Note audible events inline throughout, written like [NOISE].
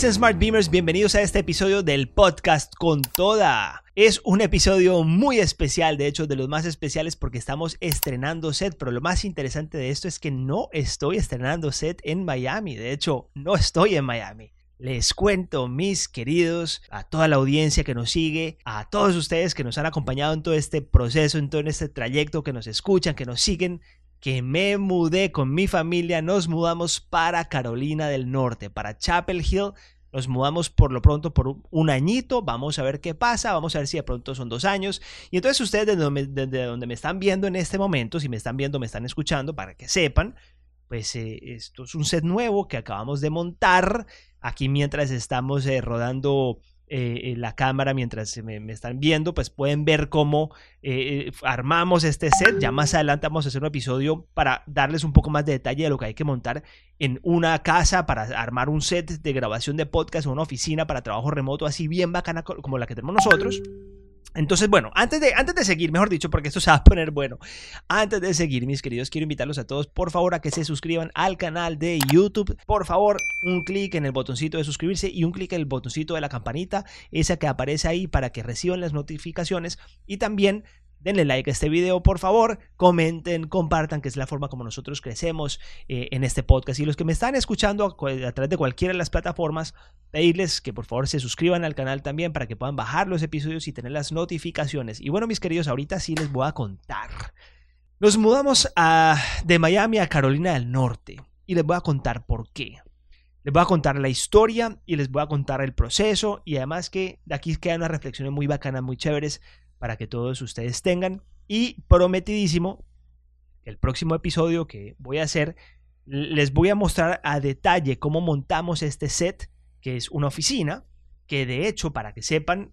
dicen Smart Beamers, bienvenidos a este episodio del podcast con toda. Es un episodio muy especial, de hecho de los más especiales porque estamos estrenando set, pero lo más interesante de esto es que no estoy estrenando set en Miami, de hecho no estoy en Miami. Les cuento, mis queridos, a toda la audiencia que nos sigue, a todos ustedes que nos han acompañado en todo este proceso, en todo este trayecto, que nos escuchan, que nos siguen, que me mudé con mi familia, nos mudamos para Carolina del Norte, para Chapel Hill. Nos mudamos por lo pronto por un añito, vamos a ver qué pasa, vamos a ver si de pronto son dos años. Y entonces ustedes desde donde, me están viendo en este momento, si me están viendo, me están escuchando, para que sepan, pues eh, esto es un set nuevo que acabamos de montar aquí mientras estamos eh, rodando eh, la cámara mientras me, están viendo, pues pueden ver cómo eh, eh, armamos este set. Ya más adelante vamos a hacer un episodio para darles un poco más de detalle de lo que hay que montar en una casa para armar un set de grabación de podcast o una oficina para trabajo remoto así bien bacana como la que tenemos nosotros. Entonces, bueno, antes de, antes de seguir, mejor dicho, porque esto se va a poner bueno, antes de seguir, mis queridos, quiero invitarlos a todos, por favor, a que se suscriban al canal de YouTube. Por favor, un clic en el botoncito de suscribirse y un clic en el botoncito de la campanita, esa que aparece ahí para que reciban las notificaciones. Y también denle like a este video, por favor, comenten, compartan, que es la forma como nosotros crecemos eh, en este podcast. Y los que me están escuchando a, través de cualquiera de las plataformas, pedirles que por favor se suscriban al canal también para que puedan bajar los episodios y tener las notificaciones. Y bueno, mis queridos, ahorita sí les voy a contar. Nos mudamos de Miami a Carolina del Norte y les voy a contar por qué. Les voy a contar la historia y les voy a contar el proceso y además que de aquí quedan unas reflexiones muy bacanas, muy chéveres para que todos ustedes tengan. Y prometidísimo, el próximo episodio que voy a hacer, les voy a mostrar a detalle cómo montamos este set, que es una oficina, que de hecho, para que sepan,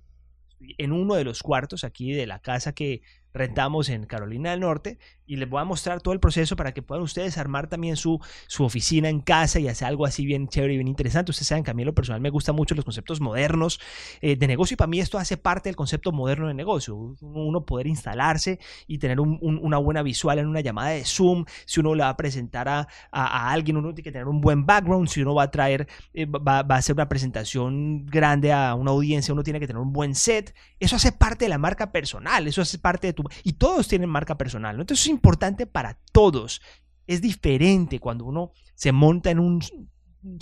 en uno de los cuartos aquí de la casa que rentamos en Carolina del Norte y les voy a mostrar todo el proceso para que puedan ustedes armar también su, su oficina en casa y hacer algo así bien chévere y bien interesante. Ustedes saben que a mí lo personal me gustan mucho los conceptos modernos eh, de negocio y para mí esto hace parte del concepto moderno de negocio. Uno poder instalarse y tener una buena visual en una llamada de Zoom, si uno le va a presentar a, a, alguien, uno tiene que tener un buen background, si uno va a traer, eh, va, va a hacer una presentación grande a una audiencia, uno tiene que tener un buen set. Eso hace parte de la marca personal, eso hace parte de tu y todos tienen marca personal, ¿no? Entonces es importante para todos. Es diferente cuando uno se monta en un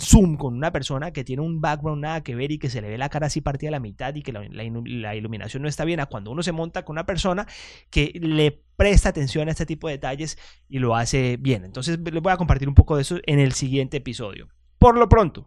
Zoom con una persona que tiene un background nada que ver y que se le ve la cara así partida a la mitad y que la, iluminación no está bien, a cuando uno se monta con una persona que le presta atención a este tipo de detalles y lo hace bien. Entonces les voy a compartir un poco de eso en el siguiente episodio. Por lo pronto,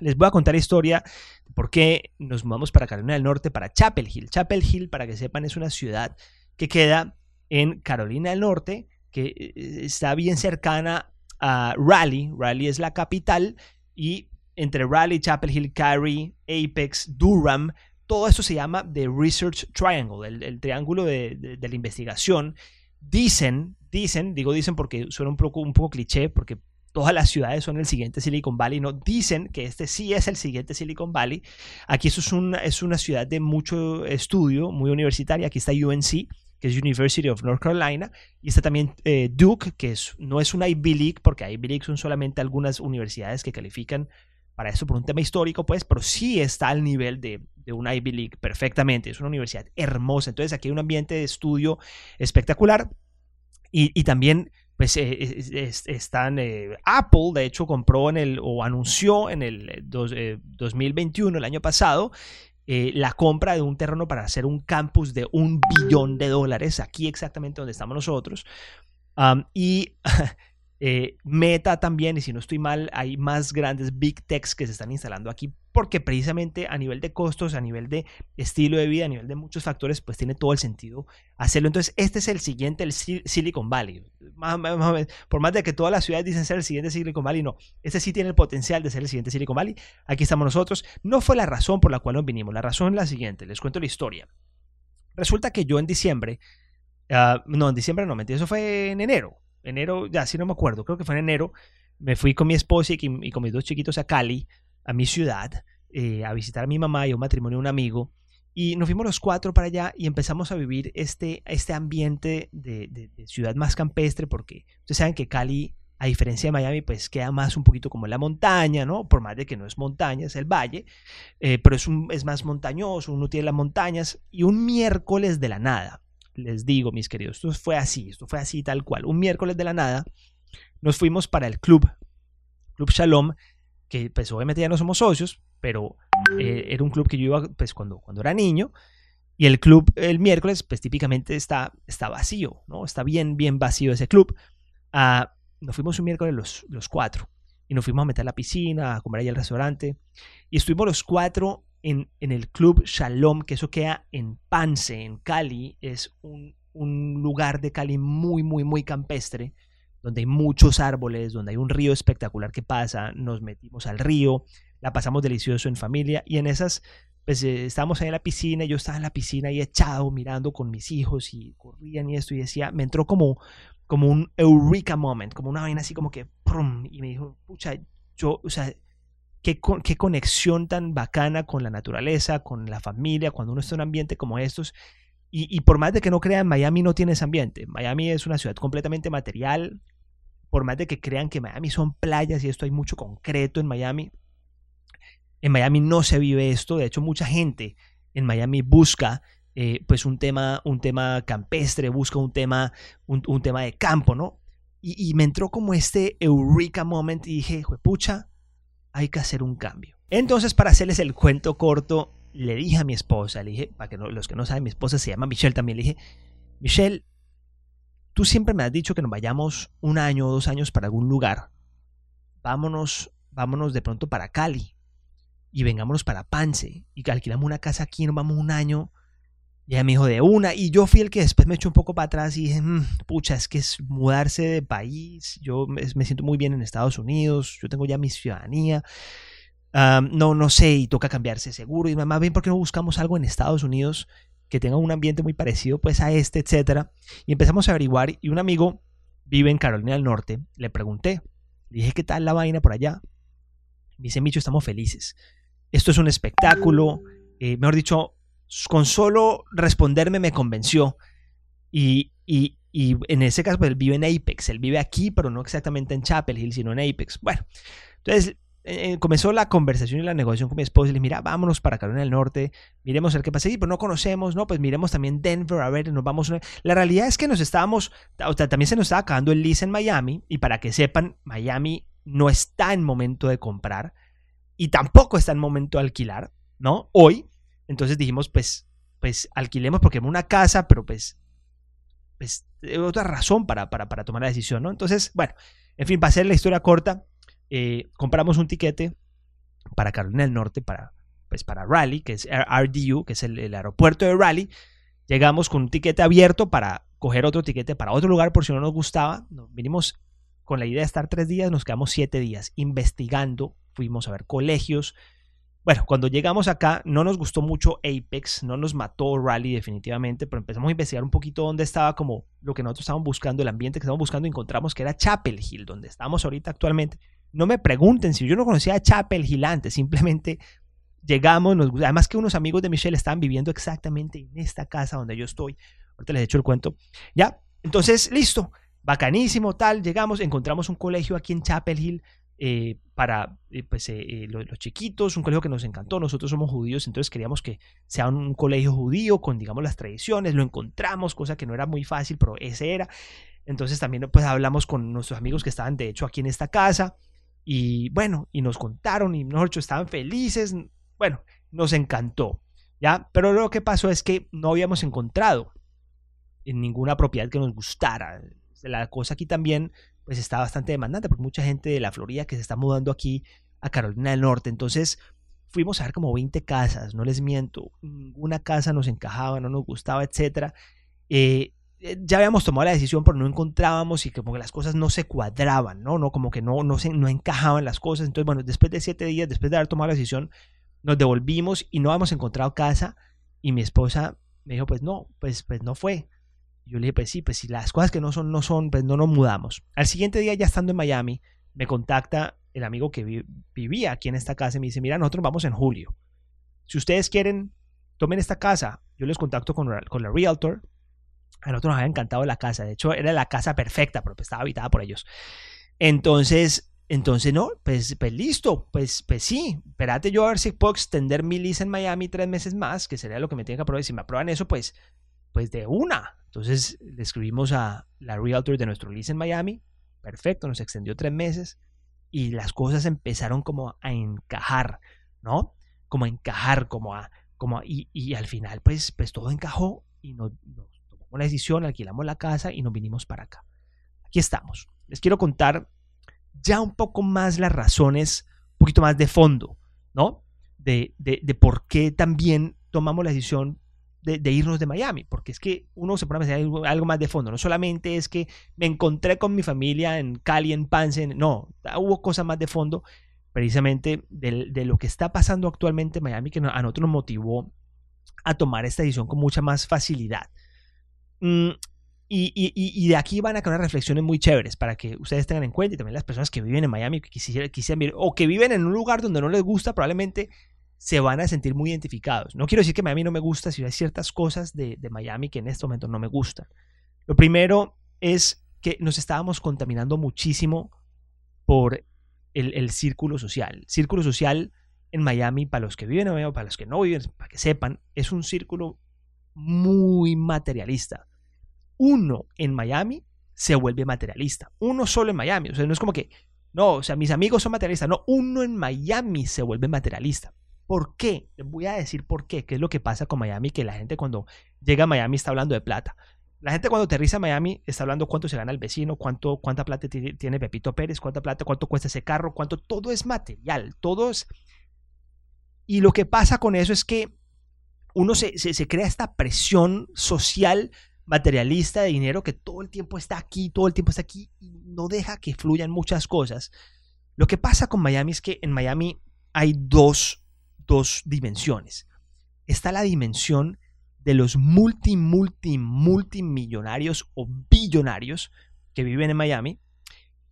les voy a contar la historia de por qué nos mudamos para Carolina del Norte, para Chapel Hill. Chapel Hill, para que sepan, es una ciudad que queda en Carolina del Norte, que eh, está bien cercana a Raleigh. Raleigh es la capital y entre Raleigh, Chapel Hill, Cary, Apex, Durham, todo esto se llama The Research Triangle, el, triángulo de, la investigación. Dicen, dicen, digo dicen porque suena un poco, un poco cliché, porque todas las ciudades son el siguiente Silicon Valley, no dicen que este sí es el siguiente Silicon Valley. Aquí eso es una, es una ciudad de mucho estudio, muy universitaria, aquí está UNC, que es University of North Carolina, y está también eh, Duke, que es, no es una Ivy League, porque Ivy League son solamente algunas universidades que califican para eso por un tema histórico, pues, pero sí está al nivel de, de una Ivy League perfectamente. Es una universidad hermosa. Entonces aquí hay un ambiente de estudio espectacular y, y también pues eh, están eh, Apple de hecho compró en el o anunció en el 2021 el año pasado eh, la compra de un terreno para hacer un campus de un billón de dólares, aquí exactamente donde estamos nosotros. y [LAUGHS] Eh, Meta también, y si no estoy mal, hay más grandes big techs que se están instalando aquí porque precisamente a nivel de costos, a nivel de estilo de vida, a nivel de muchos factores, pues tiene todo el sentido hacerlo. Entonces, este es el siguiente, el Silicon Valley. Por más de que todas las ciudades dicen ser el siguiente Silicon Valley, no, este sí tiene el potencial de ser el siguiente Silicon Valley. Aquí estamos nosotros. No fue la razón por la cual nos vinimos, la razón es la siguiente, les cuento la historia. Resulta que yo en diciembre, ah, no, en diciembre no, mentira, eso fue en enero enero, ya sí no me acuerdo, creo que fue en enero, me fui con mi esposa y, con mis dos chiquitos a Cali, a mi ciudad, eh, a visitar a mi mamá y a un matrimonio de un amigo. Y nos fuimos los cuatro para allá y empezamos a vivir este, este ambiente de, ciudad más campestre, porque ustedes saben que Cali a diferencia de Miami, pues queda más un poquito como en la montaña, ¿no? Por más de que no es montaña, es el valle, eh, pero es, un, es más montañoso, uno tiene las montañas. Y un miércoles de la nada, les digo, mis queridos, esto fue así, esto fue así tal cual. Un miércoles de la nada, nos fuimos para el club, Club Shalom, que pues obviamente ya no somos socios, pero eh, era un club que yo iba pues cuando, cuando era niño. Y el club el miércoles, pues típicamente está, está vacío, ¿no? Está bien, bien vacío ese club. Ah, nos fuimos un miércoles los, los cuatro y nos fuimos a meter a la piscina, a comer ahí al restaurante. Y estuvimos los cuatro en, en, el Club Shalom, que eso queda en Pance, en Cali. Es un, un, lugar de Cali muy, muy, muy campestre, donde hay muchos árboles, donde hay un río espectacular que pasa. Nos metimos al río, la pasamos delicioso en familia y en esas, pues eh, estábamos ahí en la piscina, yo estaba en la piscina ahí echado mirando con mis hijos y corrían y esto y decía, me entró como como un eureka moment, como una vaina así como que, y me dijo, pucha, yo, o sea, qué, qué conexión tan bacana con la naturaleza, con la familia, cuando uno está en un ambiente como estos. Y, por más de que no crean, Miami no tiene ese ambiente. Miami es una ciudad completamente material. Por más de que crean que Miami son playas y esto hay mucho concreto en Miami. En Miami no se vive esto. De hecho, mucha gente en Miami busca eh, pues un tema, un tema campestre, busca un tema, un, tema de campo, ¿no? Y, me entró como este eureka moment y dije, pucha, hay que hacer un cambio. Entonces, para hacerles el cuento corto, le dije a mi esposa, le dije, para que los que no saben, mi esposa se llama Michelle también, le dije, Michelle, tú siempre me has dicho que nos vayamos un año o dos años para algún lugar. Vámonos, vámonos de pronto para Cali y vengámonos para Pance y alquilamos una casa aquí, nos vamos un año y ella me dijo de una, y yo fui el que después me echó un poco para atrás y dije, mm, pucha, es que es mudarse de país, yo me, siento muy bien en Estados Unidos, yo tengo ya mi ciudadanía, no, no sé, y toca cambiarse seguro, y más bien, ¿por qué no buscamos algo en Estados Unidos que tenga un ambiente muy parecido pues a este, etcétera? Y empezamos a averiguar, y un amigo vive en Carolina del Norte, le pregunté, le dije, ¿qué tal la vaina por allá? Me dice, Micho, estamos felices. Esto es un espectáculo, eh, mejor dicho, con solo responderme me convenció. Y, y, y, en ese caso, pues él vive en Apex. Él vive aquí, pero no exactamente en Chapel Hill, sino en Apex. Bueno, entonces eh, comenzó la conversación y la negociación con mi esposa. Y le dije, mira, vámonos para Carolina del Norte, miremos ver qué pasa. Y pues no conocemos, ¿no? Pues miremos también Denver, a ver, nos vamos. La realidad es que nos estábamos, o sea, también se nos estaba acabando el lease en Miami. Y para que sepan, Miami no está en momento de comprar y tampoco está en momento de alquilar, ¿no? Hoy entonces dijimos, pues, pues alquilemos porque es una casa, pero pues, pues otra razón para, para, para, tomar la decisión, ¿no? Entonces, bueno, en fin, para hacer la historia corta, eh, compramos un tiquete para Carolina del Norte, para, pues para Raleigh, que es RDU, que es el, aeropuerto de Raleigh. Llegamos con un tiquete abierto para coger otro tiquete para otro lugar por si no nos gustaba. Vinimos con la idea de estar tres días, nos quedamos siete días investigando, fuimos a ver colegios, bueno, cuando llegamos acá no nos gustó mucho Apex, no nos mató Rally definitivamente, pero empezamos a investigar un poquito dónde estaba como lo que nosotros estábamos buscando, el ambiente que estábamos buscando, encontramos que era Chapel Hill, donde estamos ahorita actualmente. No me pregunten si yo no conocía a Chapel Hill antes, simplemente llegamos, nos, además que unos amigos de Michelle estaban viviendo exactamente en esta casa donde yo estoy. Ahorita les he hecho el cuento. Ya, entonces, listo, bacanísimo, tal, llegamos, encontramos un colegio aquí en Chapel Hill, eh, para eh, pues, eh, los, chiquitos, un colegio que nos encantó, nosotros somos judíos, entonces queríamos que sea un colegio judío con, digamos, las tradiciones, lo encontramos, cosa que no era muy fácil, pero ese era. Entonces también pues hablamos con nuestros amigos que estaban de hecho aquí en esta casa y bueno, y nos contaron y nosotros estaban felices, bueno, nos encantó, ¿ya? Pero lo que pasó es que no habíamos encontrado en ninguna propiedad que nos gustara. La cosa aquí también pues está bastante demandante, porque mucha gente de la Florida que se está mudando aquí a Carolina del Norte. Entonces fuimos a ver como 20 casas, no les miento, ninguna casa nos encajaba, no nos gustaba, etc. Eh, eh, ya habíamos tomado la decisión, pero no encontrábamos y como que las cosas no se cuadraban, ¿no? no como que no, no, se, no encajaban las cosas. Entonces, bueno, después de siete días, después de haber tomado la decisión, nos devolvimos y no habíamos encontrado casa. Y mi esposa me dijo, pues no, pues, pues no fue yo le dije, pues sí, pues si las cosas que no son, no son, pues no nos mudamos. Al siguiente día, ya estando en Miami, me contacta el amigo que vivía aquí en esta casa y me dice, mira, nosotros vamos en julio. Si ustedes quieren, tomen esta casa. Yo les contacto con, con la realtor. A nosotros nos había encantado la casa. De hecho, era la casa perfecta, pero pues estaba habitada por ellos. Entonces, entonces no, pues, pues listo, pues, pues sí, espérate yo a ver si puedo extender mi lease en Miami tres meses más, que sería lo que me tienen que aprobar. Si me aprueban eso, pues, pues de una. Entonces le escribimos a la realtor de nuestro lease en Miami, perfecto, nos extendió tres meses y las cosas empezaron como a encajar, ¿no? Como a encajar, como a, como y, al final pues, pues todo encajó y nos, tomamos la decisión, alquilamos la casa y nos vinimos para acá. Aquí estamos. Les quiero contar ya un poco más las razones, un poquito más de fondo, ¿no? De, de, de por qué también tomamos la decisión de, irnos de Miami, porque es que uno se pone a pensar algo, más de fondo, no solamente es que me encontré con mi familia en Cali, en Pance, no, hubo cosas más de fondo, precisamente de, lo que está pasando actualmente en Miami, que a nosotros nos motivó a tomar esta decisión con mucha más facilidad. Mm, y, de aquí van a quedar reflexiones muy chéveres para que ustedes tengan en cuenta y también las personas que viven en Miami, que quisieran, quisieran o que viven en un lugar donde no les gusta, probablemente se van a sentir muy identificados. No quiero decir que Miami no me gusta, si hay ciertas cosas de, Miami que en este momento no me gustan. Lo primero es que nos estábamos contaminando muchísimo por el, círculo social. círculo social en Miami, para los que viven en Miami, para los que no viven, para que sepan, es un círculo muy materialista. Uno en Miami se vuelve materialista. Uno solo en Miami. O sea, no es como que, no, o sea, mis amigos son materialistas. No, uno en Miami se vuelve materialista. ¿Por qué? Voy a decir por qué, qué es lo que pasa con Miami, que la gente cuando llega a Miami está hablando de plata. La gente cuando aterriza a Miami está hablando cuánto se gana el vecino, cuánto, cuánta plata tiene Pepito Pérez, cuánta plata, cuánto cuesta ese carro, cuánto, todo es material, todo. Y lo que pasa con eso es que uno se, se crea esta presión social materialista de dinero que todo el tiempo está aquí, todo el tiempo está aquí y no deja que fluyan muchas cosas. Lo que pasa con Miami es que en Miami hay dos dos dimensiones. Está la dimensión de los multi, multi, multimillonarios o billonarios que viven en Miami.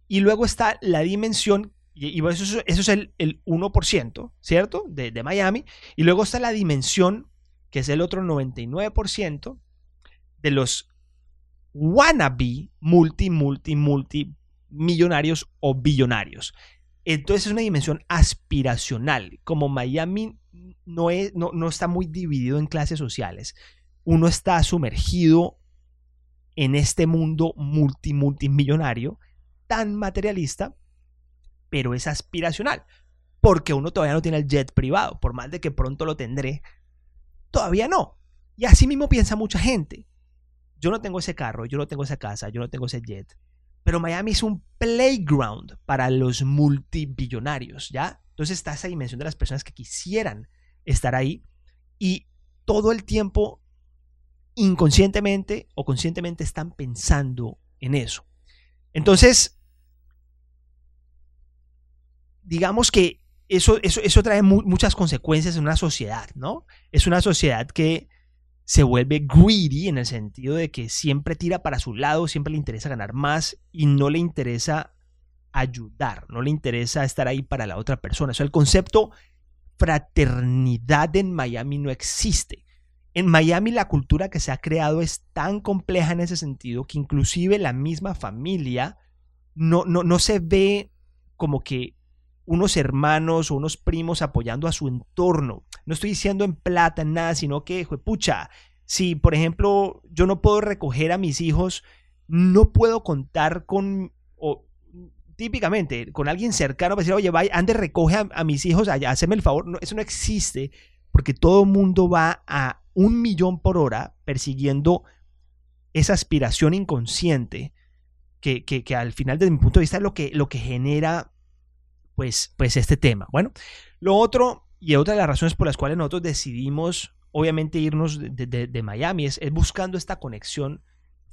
Y luego está la dimensión, y, eso, es el, 1%, ¿cierto? De, de, Miami. Y luego está la dimensión, que es el otro 99%, de los wannabe multi, multi, multi millonarios o billonarios. Entonces es una dimensión aspiracional. Como Miami no, es, no, no está muy dividido en clases sociales, uno está sumergido en este mundo multi, multimillonario, tan materialista, pero es aspiracional. Porque uno todavía no tiene el jet privado, por más de que pronto lo tendré, todavía no. Y así mismo piensa mucha gente. Yo no tengo ese carro, yo no tengo esa casa, yo no tengo ese jet, pero Miami es un playground para los multibillonarios, ¿ya? Entonces está esa dimensión de las personas que quisieran estar ahí y todo el tiempo, inconscientemente o conscientemente, están pensando en eso. Entonces, digamos que eso, eso, eso trae muchas consecuencias en una sociedad, ¿no? Es una sociedad que se vuelve greedy en el sentido de que siempre tira para su lado, siempre le interesa ganar más y no le interesa ayudar, no le interesa estar ahí para la otra persona. O sea, el concepto fraternidad en Miami no existe. En Miami la cultura que se ha creado es tan compleja en ese sentido que inclusive la misma familia no, no, no se ve como que unos hermanos o unos primos apoyando a su entorno. No estoy diciendo en plata, en nada, sino que, pucha, si por ejemplo yo no puedo recoger a mis hijos, no puedo contar con, o típicamente, con alguien cercano para decir, oye, vaya, ande, recoge a, mis hijos allá, haceme el favor. No, eso no existe porque todo el mundo va a un millón por hora persiguiendo esa aspiración inconsciente que, que, al final, desde mi punto de vista, es lo que, lo que genera pues, pues este tema. Bueno, lo otro y otra de las razones por las cuales nosotros decidimos obviamente irnos de, Miami es, buscando esta conexión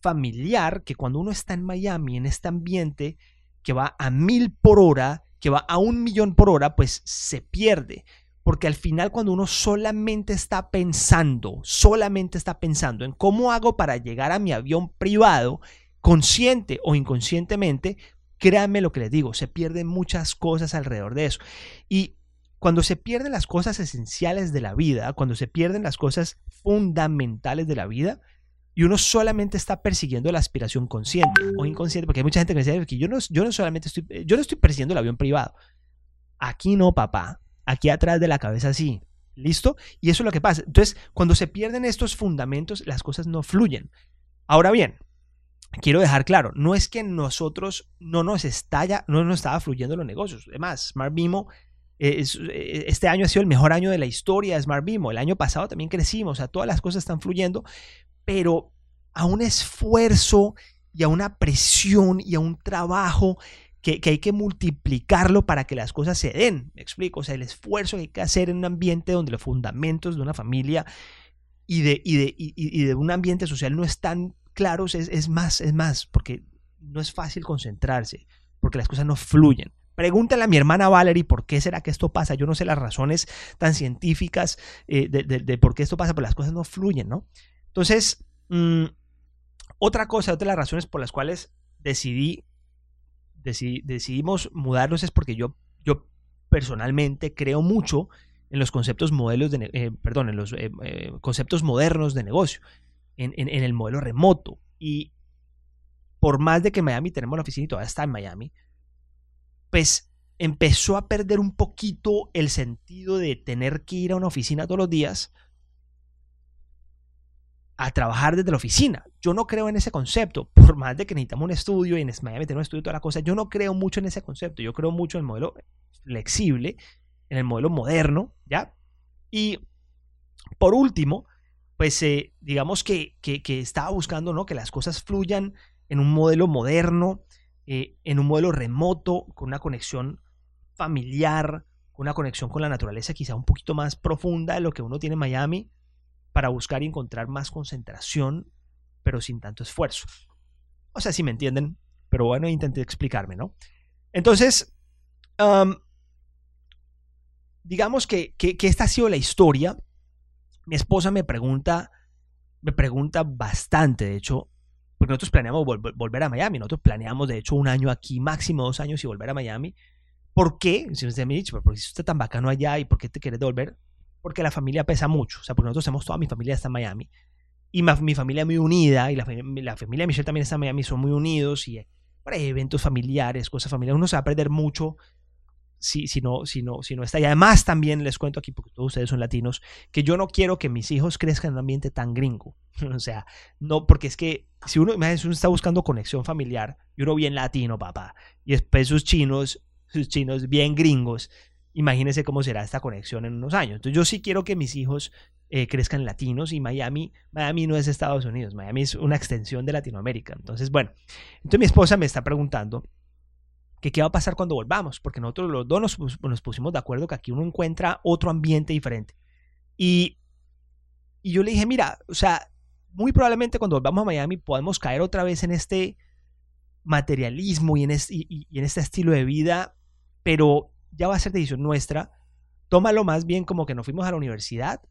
familiar que cuando uno está en Miami, en este ambiente que va a mil por hora, que va a un millón por hora, pues se pierde. Porque al final cuando uno solamente está pensando, solamente está pensando en cómo hago para llegar a mi avión privado, consciente o inconscientemente, Créanme lo que les digo, se pierden muchas cosas alrededor de eso. Y cuando se pierden las cosas esenciales de la vida, cuando se pierden las cosas fundamentales de la vida, y uno solamente está persiguiendo la aspiración consciente o inconsciente, porque hay mucha gente que dice que yo no, yo no solamente estoy, yo no estoy persiguiendo el avión privado. Aquí no, papá. Aquí atrás de la cabeza sí. ¿Listo? Y eso es lo que pasa. Entonces, cuando se pierden estos fundamentos, las cosas no fluyen. Ahora bien, quiero dejar claro, no es que nosotros no nos estalla, no nos estaba fluyendo los negocios. Además, Smart Bimo, eh, eh, este año ha sido el mejor año de la historia de Smart Bimo. El año pasado también crecimos, o sea, todas las cosas están fluyendo, pero a un esfuerzo y a una presión y a un trabajo que, hay que multiplicarlo para que las cosas se den. Me explico, o sea, el esfuerzo que hay que hacer en un ambiente donde los fundamentos de una familia y de, y de, y de un ambiente social no están claros es, más, es más, porque no es fácil concentrarse, porque las cosas no fluyen. Pregúntale a mi hermana Valerie por qué será que esto pasa. Yo no sé las razones tan científicas eh, de, por qué esto pasa, pero las cosas no fluyen, ¿no? Entonces, mm, otra cosa, otra de las razones por las cuales decidí, decidimos mudarnos es porque yo, yo personalmente creo mucho en los conceptos modelos de, eh, perdón, en los eh, conceptos modernos de negocio en, el modelo remoto. Y por más de que Miami tenemos la oficina y todavía está en Miami, pues empezó a perder un poquito el sentido de tener que ir a una oficina todos los días a trabajar desde la oficina. Yo no creo en ese concepto, por más de que necesitamos un estudio y en Miami tenemos un estudio y toda la cosa, yo no creo mucho en ese concepto, yo creo mucho en el modelo flexible, en el modelo moderno, ¿ya? Y por último, pues eh, digamos que, estaba buscando ¿no? que las cosas fluyan en un modelo moderno, eh, en un modelo remoto, con una conexión familiar, con una conexión con la naturaleza quizá un poquito más profunda de lo que uno tiene en Miami, para buscar y encontrar más concentración, pero sin tanto esfuerzo. O sea, si me entienden, pero bueno, intenté explicarme, ¿no? Entonces, digamos que, que, esta ha sido la historia mi esposa me pregunta, me pregunta bastante, de hecho, porque nosotros planeamos volver a Miami, nosotros planeamos de hecho un año aquí, máximo dos años y volver a Miami. ¿Por qué? Si usted me dice, ¿por qué usted tan bacano allá y por qué te quieres volver? Porque la familia pesa mucho, o sea, porque nosotros tenemos toda mi familia está en Miami y mi familia muy unida y la, la, familia de Michelle también está en Miami, son muy unidos y para eventos familiares, cosas familiares, uno se va a perder mucho si, si, no, si, no, si no está. Y además también les cuento aquí, porque todos ustedes son latinos, que yo no quiero que mis hijos crezcan en un ambiente tan gringo. [LAUGHS] o sea, no, porque es que si uno, uno está buscando conexión familiar, y uno bien latino, papá, y después sus chinos, sus chinos bien gringos, imagínense cómo será esta conexión en unos años. Entonces yo sí quiero que mis hijos eh, crezcan latinos y Miami, Miami no es Estados Unidos, Miami es una extensión de Latinoamérica. Entonces, bueno, entonces mi esposa me está preguntando que qué va a pasar cuando volvamos, porque nosotros los dos nos, pusimos de acuerdo que aquí uno encuentra otro ambiente diferente. Y, y yo le dije, mira, o sea, muy probablemente cuando volvamos a Miami podemos caer otra vez en este materialismo y en este, estilo de vida, pero ya va a ser decisión nuestra. Tómalo más bien como que nos fuimos a la universidad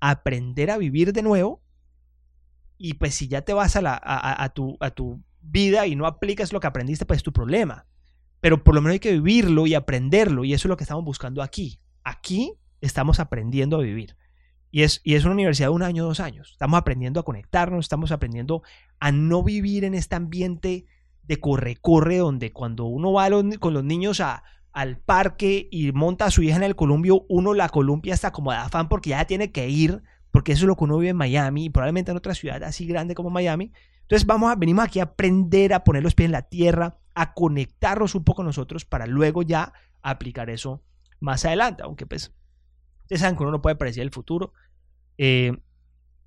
a aprender a vivir de nuevo. Y pues si ya te vas a, tu, a tu vida y no aplicas lo que aprendiste, pues es tu problema pero por lo menos hay que vivirlo y aprenderlo y eso es lo que estamos buscando aquí. Aquí estamos aprendiendo a vivir. Y es, y es una universidad de un año, dos años. Estamos aprendiendo a conectarnos, estamos aprendiendo a no vivir en este ambiente de corre-corre, donde cuando uno va con los niños a, al parque y monta a su hija en el columpio, uno la columpia hasta como de afán porque ya tiene que ir, porque eso es lo que uno vive en Miami y probablemente en otra ciudad así grande como Miami. Entonces vamos a, venimos aquí a aprender a poner los pies en la tierra, a conectarnos un poco nosotros para luego ya aplicar eso más adelante. Aunque pues, ustedes saben que uno no puede predecir el futuro eh,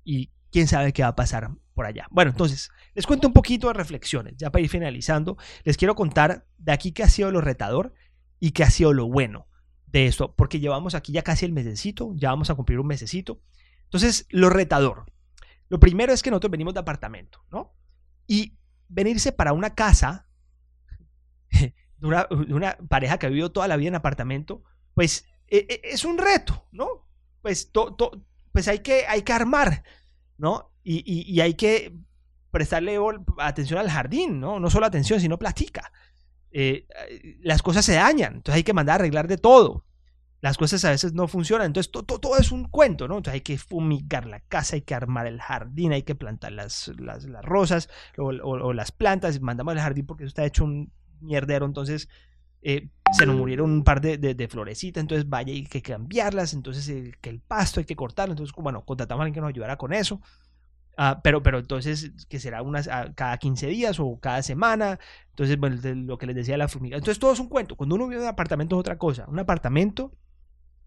y quién sabe qué va a pasar por allá. Bueno, entonces, les cuento un poquito de reflexiones, ya para ir finalizando. Les quiero contar de aquí qué ha sido lo retador y qué ha sido lo bueno de esto, porque llevamos aquí ya casi el mesecito, ya vamos a cumplir un mesecito. Entonces, lo retador. Lo primero es que nosotros venimos de apartamento, ¿no? Y venirse para una casa [LAUGHS] de una, pareja que ha vivido toda la vida en apartamento, pues e, e, es un reto, ¿no? Pues, pues hay, que, hay que armar, ¿no? Y, hay que prestarle atención al jardín, ¿no? No solo atención, sino platica. Eh, las cosas se dañan, entonces hay que mandar a arreglar de todo. las cosas a veces no funcionan. Entonces, todo, es un cuento, ¿no? Entonces, hay que fumigar la casa, hay que armar el jardín, hay que plantar las, las, rosas o, las plantas. Mandamos al jardín porque eso está hecho un mierdero. Entonces, eh, se nos murieron un par de, de, florecitas. Entonces, vaya, hay que cambiarlas. Entonces, que el pasto hay que cortarlo. Entonces, bueno, contratamos a alguien que nos ayudara con eso. Ah, pero, pero entonces, que será unas, ah, cada 15 días o cada semana. Entonces, bueno, lo que les decía la fumiga. Entonces, todo es un cuento. Cuando uno vive en un apartamento es otra cosa. Un apartamento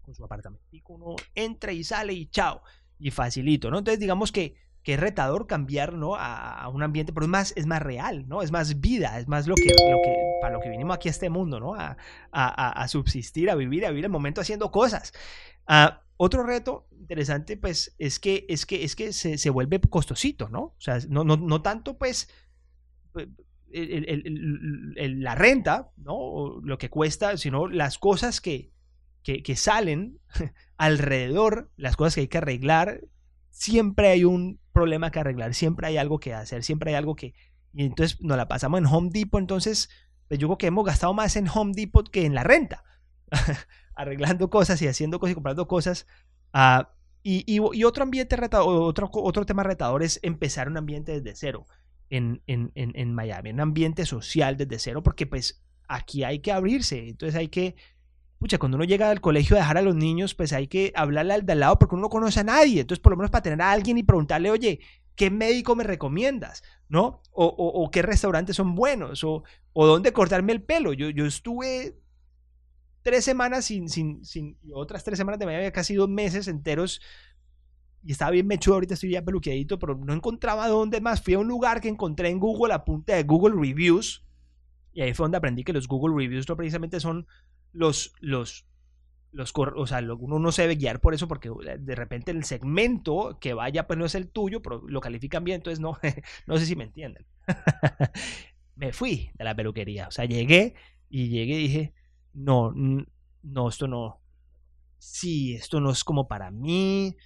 con su apartamento. Uno entra y sale y chao. Y facilito, ¿no? Entonces digamos que, que retador cambiar, ¿no? A, un ambiente, pero es más, es más real, ¿no? Es más vida, es más lo que, que para lo que vinimos aquí a este mundo, ¿no? A, a subsistir, a vivir, a vivir el momento haciendo cosas. Ah, otro reto interesante, pues, es que, es que, es que se, se vuelve costosito, ¿no? O sea, no, no, no tanto, pues, la renta, ¿no? lo que cuesta, sino las cosas que, que, salen [LAUGHS] alrededor, las cosas que hay que arreglar, siempre hay un problema que arreglar, siempre hay algo que hacer, siempre hay algo que... Y entonces nos la pasamos en Home Depot, entonces pues yo creo que hemos gastado más en Home Depot que en la renta, [LAUGHS] arreglando cosas y haciendo cosas y comprando cosas. Uh, y, y, otro ambiente retador, otro, otro tema retador es empezar un ambiente desde cero en, en, en, en Miami, un ambiente social desde cero, porque pues aquí hay que abrirse, entonces hay que pucha, cuando uno llega al colegio a dejar a los niños, pues hay que hablarle al de al lado porque uno no conoce a nadie. Entonces, por lo menos para tener a alguien y preguntarle, oye, ¿qué médico me recomiendas? ¿No? O, qué restaurantes son buenos, o, dónde cortarme el pelo. Yo, yo estuve tres semanas sin, sin, sin, otras tres semanas de media, casi dos meses enteros, y estaba bien mechudo, ahorita estoy ya peluqueadito, pero no encontraba dónde más. Fui a un lugar que encontré en Google, a punta de Google Reviews, y ahí fue donde aprendí que los Google Reviews no precisamente son los, los, los, o sea, uno no se debe guiar por eso porque eh, de repente el segmento que vaya pues no es el tuyo, pero lo califican bien, entonces no, [LAUGHS] no sé si me entienden. [LAUGHS] me fui de la peluquería, o sea, llegué y llegué y dije, no, no, esto no, sí, esto no es como para mí.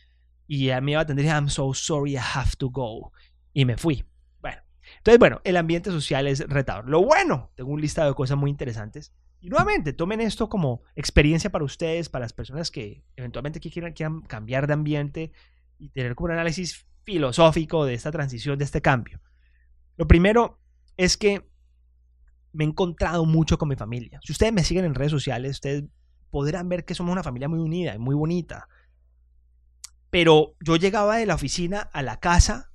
Y a mí iba a atender, I'm so sorry, I have to go. Y me fui. Entonces, bueno, el ambiente social es retador. Lo bueno, tengo un listado de cosas muy interesantes y nuevamente, tomen esto como experiencia para ustedes, para las personas que eventualmente quieran, quieran cambiar de ambiente y tener como un análisis filosófico de esta transición, de este cambio. Lo primero es que me he encontrado mucho con mi familia. Si ustedes me siguen en redes sociales, ustedes podrán ver que somos una familia muy unida y muy bonita. Pero yo llegaba de la oficina a la casa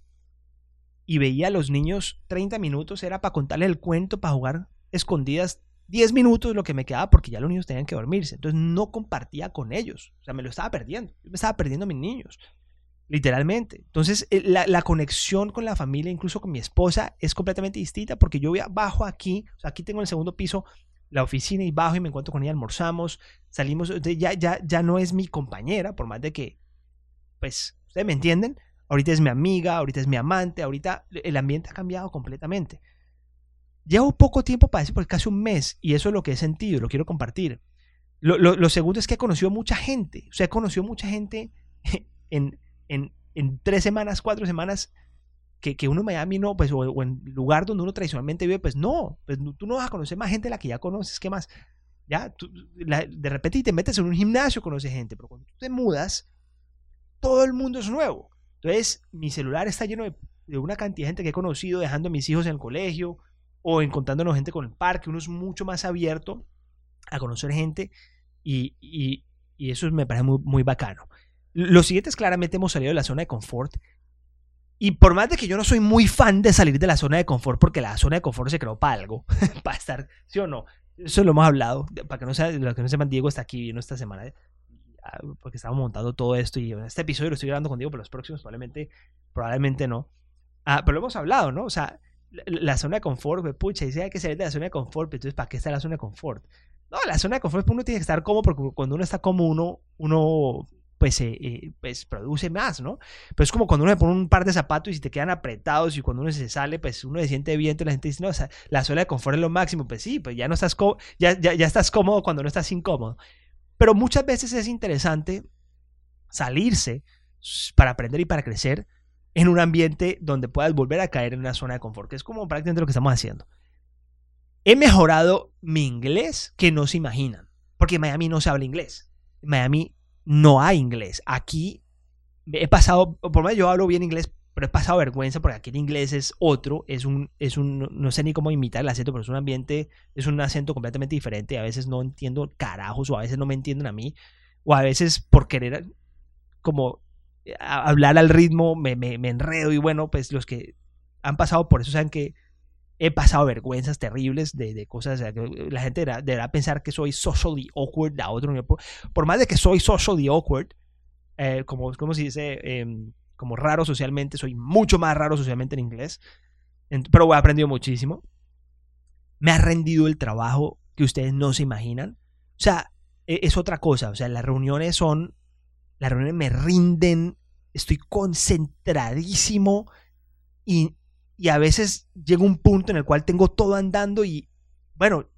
y veía a los niños 30 minutos, era para contarles el cuento, para jugar escondidas 10 minutos lo que me quedaba porque ya los niños tenían que dormirse. Entonces no compartía con ellos. O sea, me lo estaba perdiendo. Yo me estaba perdiendo a mis niños. Literalmente. Entonces eh, la, conexión con la familia, incluso con mi esposa, es completamente distinta porque yo bajo aquí, aquí tengo en el segundo piso la oficina y bajo y me encuentro con ella, almorzamos, salimos, ya, ya, ya no es mi compañera, por más de que, pues, ustedes me entienden, ahorita es mi amiga, ahorita es mi amante, ahorita el ambiente ha cambiado completamente. Llevo poco tiempo para eso, porque casi un mes, y eso es lo que he sentido, lo quiero compartir. Lo, segundo es que he conocido mucha gente, o sea, he conocido mucha gente [LAUGHS] en, en, en tres semanas, cuatro semanas, que, que, uno en Miami no, pues, o, en lugar donde uno tradicionalmente vive, pues no, pues tú no vas a conocer más gente de la que ya conoces, ¿qué más? Ya, de repente te metes en un gimnasio, conoces gente, pero cuando tú te mudas, todo el mundo es nuevo. Entonces, mi celular está lleno de, una cantidad de gente que he conocido, dejando a mis hijos en el colegio, o encontrándonos gente con el parque, uno es mucho más abierto a conocer gente y, y, eso me parece muy, muy bacano. Lo siguiente es claramente hemos salido de la zona de confort y por más de que yo no soy muy fan de salir de la zona de confort, porque la zona de confort se creó para algo, [LAUGHS] para estar, ¿sí o no? Eso lo hemos hablado, para que no, sea, no sepan, Diego está aquí viendo esta semana, porque estamos montando todo esto y este episodio lo estoy grabando con Diego, pero los próximos probablemente, probablemente no. Ah, pero lo hemos hablado, ¿no? O sea, la, zona de confort, pucha, dice hay que salir de la zona de confort, entonces ¿para qué está la zona de confort? No, la zona de confort uno tiene que estar cómodo porque cuando uno está cómodo uno, uno pues, eh, eh, pues produce más, ¿no? Pues es como cuando uno se pone un par de zapatos y te quedan apretados y cuando uno se sale, pues uno se siente bien, la gente dice, no, la zona de confort es lo máximo, pues sí, pues ya no estás, ya, ya, ya estás cómodo cuando no estás incómodo. Pero muchas veces es interesante salirse para aprender y para crecer en un ambiente donde puedas volver a caer en una zona de confort, que es como prácticamente lo que estamos haciendo. He mejorado mi inglés que no se imaginan, porque en Miami no se habla inglés. en Miami no hay inglés. Aquí he pasado, por menos yo hablo bien inglés, pero he pasado vergüenza porque aquí el inglés es otro, es un, es un, no sé ni cómo imitar el acento, pero es un ambiente, es un acento completamente diferente. A veces no entiendo carajos o a veces no me entienden a mí, o a veces por querer como hablar al ritmo me, me, me enredo y bueno, pues los que han pasado por eso saben que he pasado vergüenzas terribles de, cosas. la gente deberá, pensar que soy socially awkward a otro nivel. Por, más de que soy socially awkward, eh, como, como se dice, em, como raro socialmente, soy mucho más raro socialmente en inglés. pero he aprendido muchísimo. Me ha rendido el trabajo que ustedes no se imaginan. O sea, e, es otra cosa. O sea, las reuniones son. Las reuniones me rinden. Estoy concentradísimo. Y y a veces llega un punto en el cual tengo todo andando y, bueno,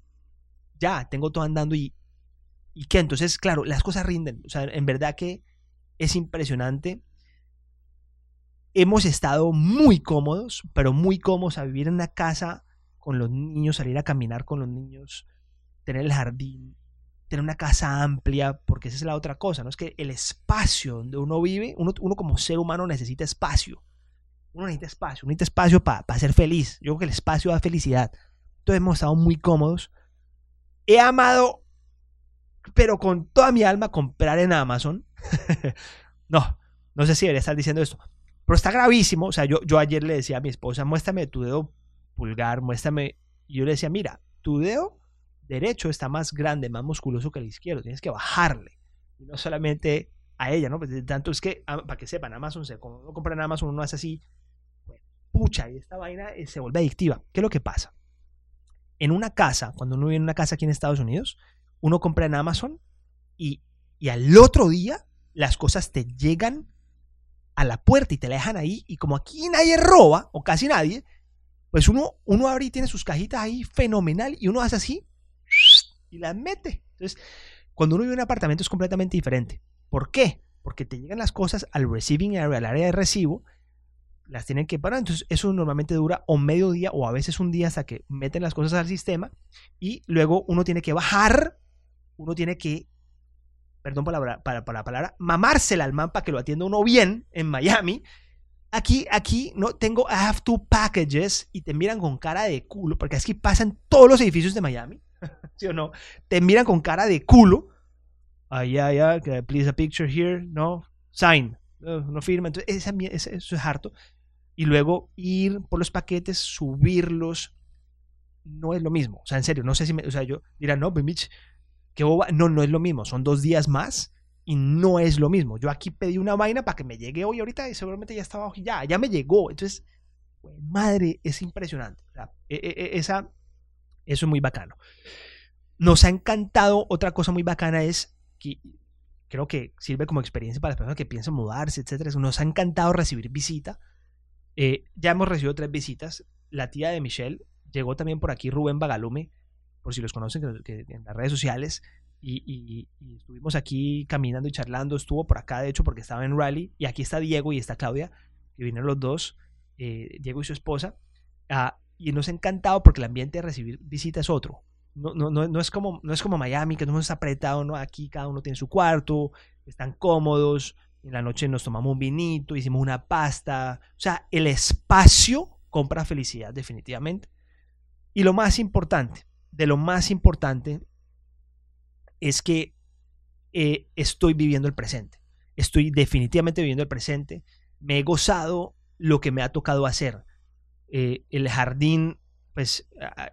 ya, tengo todo andando y, y qué, entonces, claro, las cosas rinden. O sea, en verdad que es impresionante. Hemos estado muy cómodos, pero muy cómodos a vivir en una casa con los niños, salir a caminar con los niños, tener el jardín, tener una casa amplia, porque esa es la otra cosa, ¿no? Es que el espacio donde uno vive, uno, uno como ser humano necesita espacio uno necesita espacio, uno necesita espacio para ser feliz. Yo creo que el espacio da felicidad. Entonces hemos estado muy cómodos. He amado, pero con toda mi alma, comprar en Amazon. [LAUGHS] no, no sé si debería estar diciendo esto. Pero está gravísimo. O sea, yo, yo ayer le decía a mi esposa, muéstrame tu dedo pulgar, muéstrame. Y yo le decía, mira, tu dedo derecho está más grande, más musculoso que el izquierdo. Tienes que bajarle. Y no solamente a ella, ¿no? Pues tanto es que, ah, para que sepan, Amazon, se, cuando uno compra en Amazon, uno hace así, pucha, y esta vaina eh, se vuelve adictiva. ¿Qué es lo que pasa? En una casa, cuando uno vive en una casa aquí en Estados Unidos, uno compra en Amazon y, y al otro día las cosas te llegan a la puerta y te la dejan ahí. Y como aquí nadie roba, o casi nadie, pues uno, uno abre y tiene sus cajitas ahí fenomenal y uno hace así y las mete. Entonces, cuando uno vive en un apartamento es completamente diferente. ¿Por qué? Porque te llegan las cosas al receiving area, al área de recibo, las tienen que parar. Entonces, eso normalmente dura o medio día o a veces un día hasta que meten las cosas al sistema y luego uno tiene que bajar, uno tiene que, perdón por la, para, la palabra, mamársela al man para que lo atienda uno bien en Miami. Aquí, aquí no tengo I have two packages y te miran con cara de culo, porque aquí pasan todos los edificios de Miami, [LAUGHS] ¿sí o no? Te miran con cara de culo. Ay, ay, ay, please a picture here, no, sign, no, firma. Entonces, eso es harto y luego ir por los paquetes, subirlos, no es lo mismo. O sea, en serio, no sé si me, o sea, yo dirán, no, Mitch, No, no es lo mismo. Son dos días más y no es lo mismo. Yo aquí pedí una vaina para que me llegue hoy ahorita y seguramente ya estaba ya, ya me llegó. Entonces, madre, es impresionante. E, e, e, esa, eso es muy bacano. Nos ha encantado, otra cosa muy bacana es que creo que sirve como experiencia para las personas que piensan mudarse, etcétera. Nos ha encantado recibir visita eh, ya hemos recibido tres visitas. La tía de Michelle llegó también por aquí, Rubén Bagalume, por si los conocen en las redes sociales. Y, estuvimos aquí caminando y charlando. Estuvo por acá, de hecho, porque estaba en rally. Y aquí está Diego y está Claudia, que vinieron los dos, eh, Diego y su esposa. Ah, y nos ha encantado porque el ambiente de recibir visitas es otro. No, no, no, es como, no es como Miami, que no está apretado, ¿no? Aquí cada uno tiene su cuarto, están cómodos, en la noche nos tomamos un vinito, hicimos una pasta. O sea, el espacio compra felicidad definitivamente. Y lo más importante, de lo más importante, es que eh, estoy viviendo el presente. Estoy definitivamente viviendo el presente. Me he gozado lo que me ha tocado hacer. Eh, el jardín, pues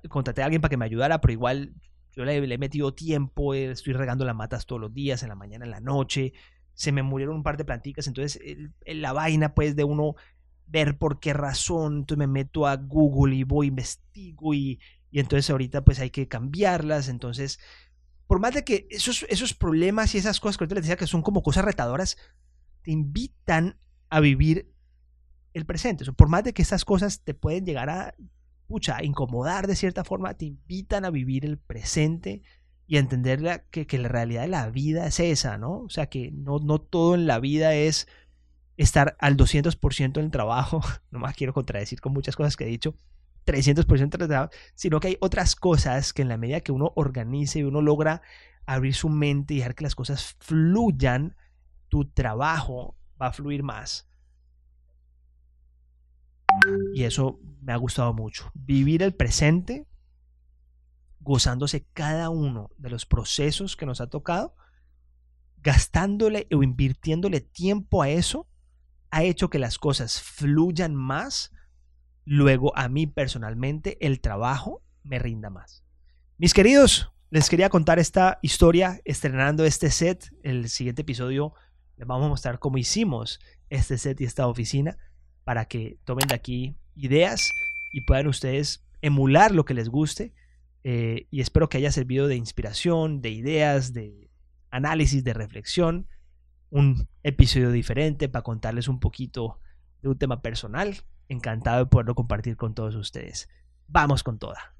contraté a alguien para que me ayudara, pero igual yo le, he metido tiempo, eh, estoy regando las matas todos los días, en la mañana, en la noche se me murieron un par de plantitas, entonces la vaina pues de uno ver por qué razón, entonces me meto a Google y voy, investigo y, y entonces ahorita pues hay que cambiarlas, entonces por más de que esos, esos problemas y esas cosas que ahorita les decía que son como cosas retadoras, te invitan a vivir el presente. por más de que esas cosas te pueden llegar a, a incomodar de cierta forma, te invitan a vivir el presente y entender que, que, la realidad de la vida es esa, ¿no? O sea, que no, no todo en la vida es estar al 200% en el trabajo, [LAUGHS] no más quiero contradecir con muchas cosas que he dicho, 300% en el trabajo, sino que hay otras cosas que en la medida que uno organice y uno logra abrir su mente y dejar que las cosas fluyan, tu trabajo va a fluir más. Y eso me ha gustado mucho. Vivir el presente, gozándose cada uno de los procesos que nos ha tocado, gastándole o invirtiéndole tiempo a eso, ha hecho que las cosas fluyan más. Luego a mí personalmente el trabajo me rinda más. Mis queridos, les quería contar esta historia estrenando este set. El siguiente episodio les vamos a mostrar cómo hicimos este set y esta oficina para que tomen de aquí ideas y puedan ustedes emular lo que les guste. Eh, y espero que haya servido de inspiración, de ideas, de análisis, de reflexión. Un episodio diferente para contarles un poquito de un tema personal. Encantado de poderlo compartir con todos ustedes. Vamos con toda.